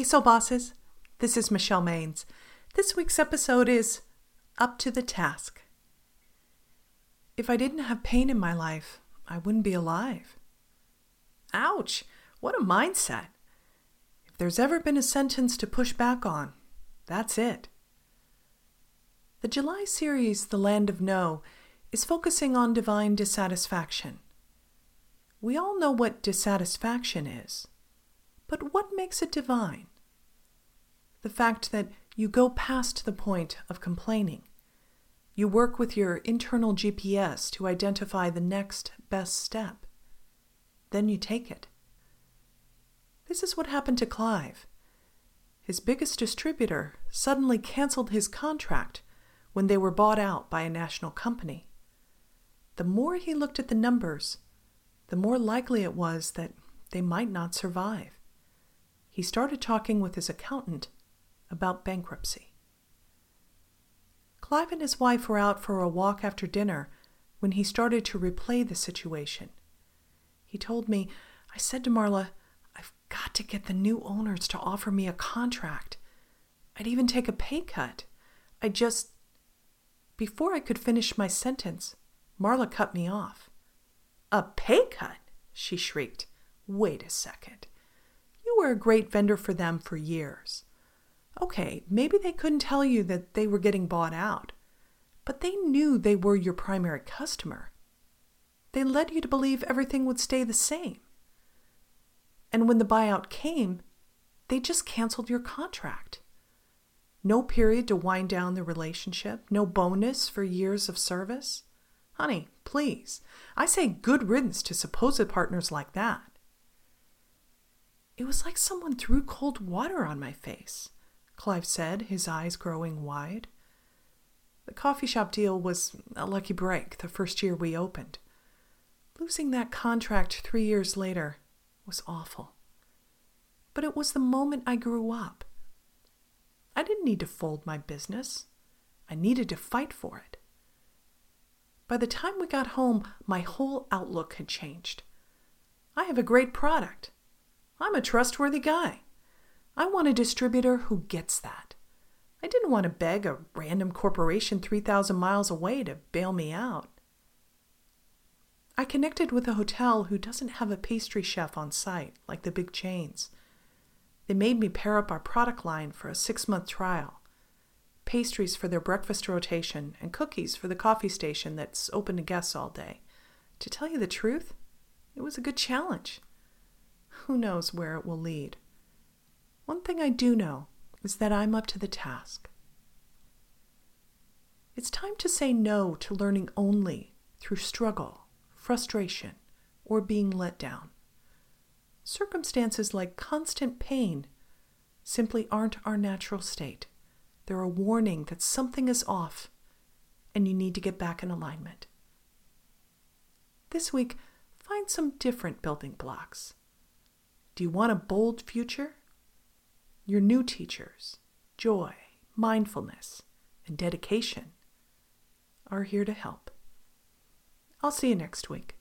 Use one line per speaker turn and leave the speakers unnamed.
Hey, Soul Bosses. This is Michelle Maines. This week's episode is Up to the Task. If I didn't have pain in my life, I wouldn't be alive. Ouch! What a mindset. If there's ever been a sentence to push back on, that's it. The July series, The Land of No, is focusing on divine dissatisfaction. We all know what dissatisfaction is, but what makes it divine? The fact that you go past the point of complaining. You work with your internal GPS to identify the next best step. Then you take it. This is what happened to Clive. His biggest distributor suddenly canceled his contract when they were bought out by a national company. The more he looked at the numbers, the more likely it was that they might not survive. He started talking with his accountant about bankruptcy. Clive and his wife were out for a walk after dinner when he started to replay the situation. He told me, I said to Marla, I've got to get the new owners to offer me a contract. I'd even take a pay cut. I just. Before I could finish my sentence, Marla cut me off. A pay cut? she shrieked. Wait a second. You were a great vendor for them for years. Okay, maybe they couldn't tell you that they were getting bought out, but they knew they were your primary customer. They led you to believe everything would stay the same. And when the buyout came, they just canceled your contract. No period to wind down the relationship, no bonus for years of service. Honey, please, I say good riddance to supposed partners like that. It was like someone threw cold water on my face. Clive said, his eyes growing wide. The coffee shop deal was a lucky break the first year we opened. Losing that contract three years later was awful. But it was the moment I grew up. I didn't need to fold my business. I needed to fight for it. By the time we got home, my whole outlook had changed. I have a great product. I'm a trustworthy guy. I want a distributor who gets that. I didn't want to beg a random corporation 3,000 miles away to bail me out. I connected with a hotel who doesn't have a pastry chef on site like the big chains. They made me pair up our product line for a six month trial pastries for their breakfast rotation and cookies for the coffee station that's open to guests all day. To tell you the truth, it was a good challenge. Who knows where it will lead? One thing I do know is that I'm up to the task. It's time to say no to learning only through struggle, frustration, or being let down. Circumstances like constant pain simply aren't our natural state. They're a warning that something is off and you need to get back in alignment. This week, find some different building blocks. Do you want a bold future? Your new teachers, joy, mindfulness, and dedication are here to help. I'll see you next week.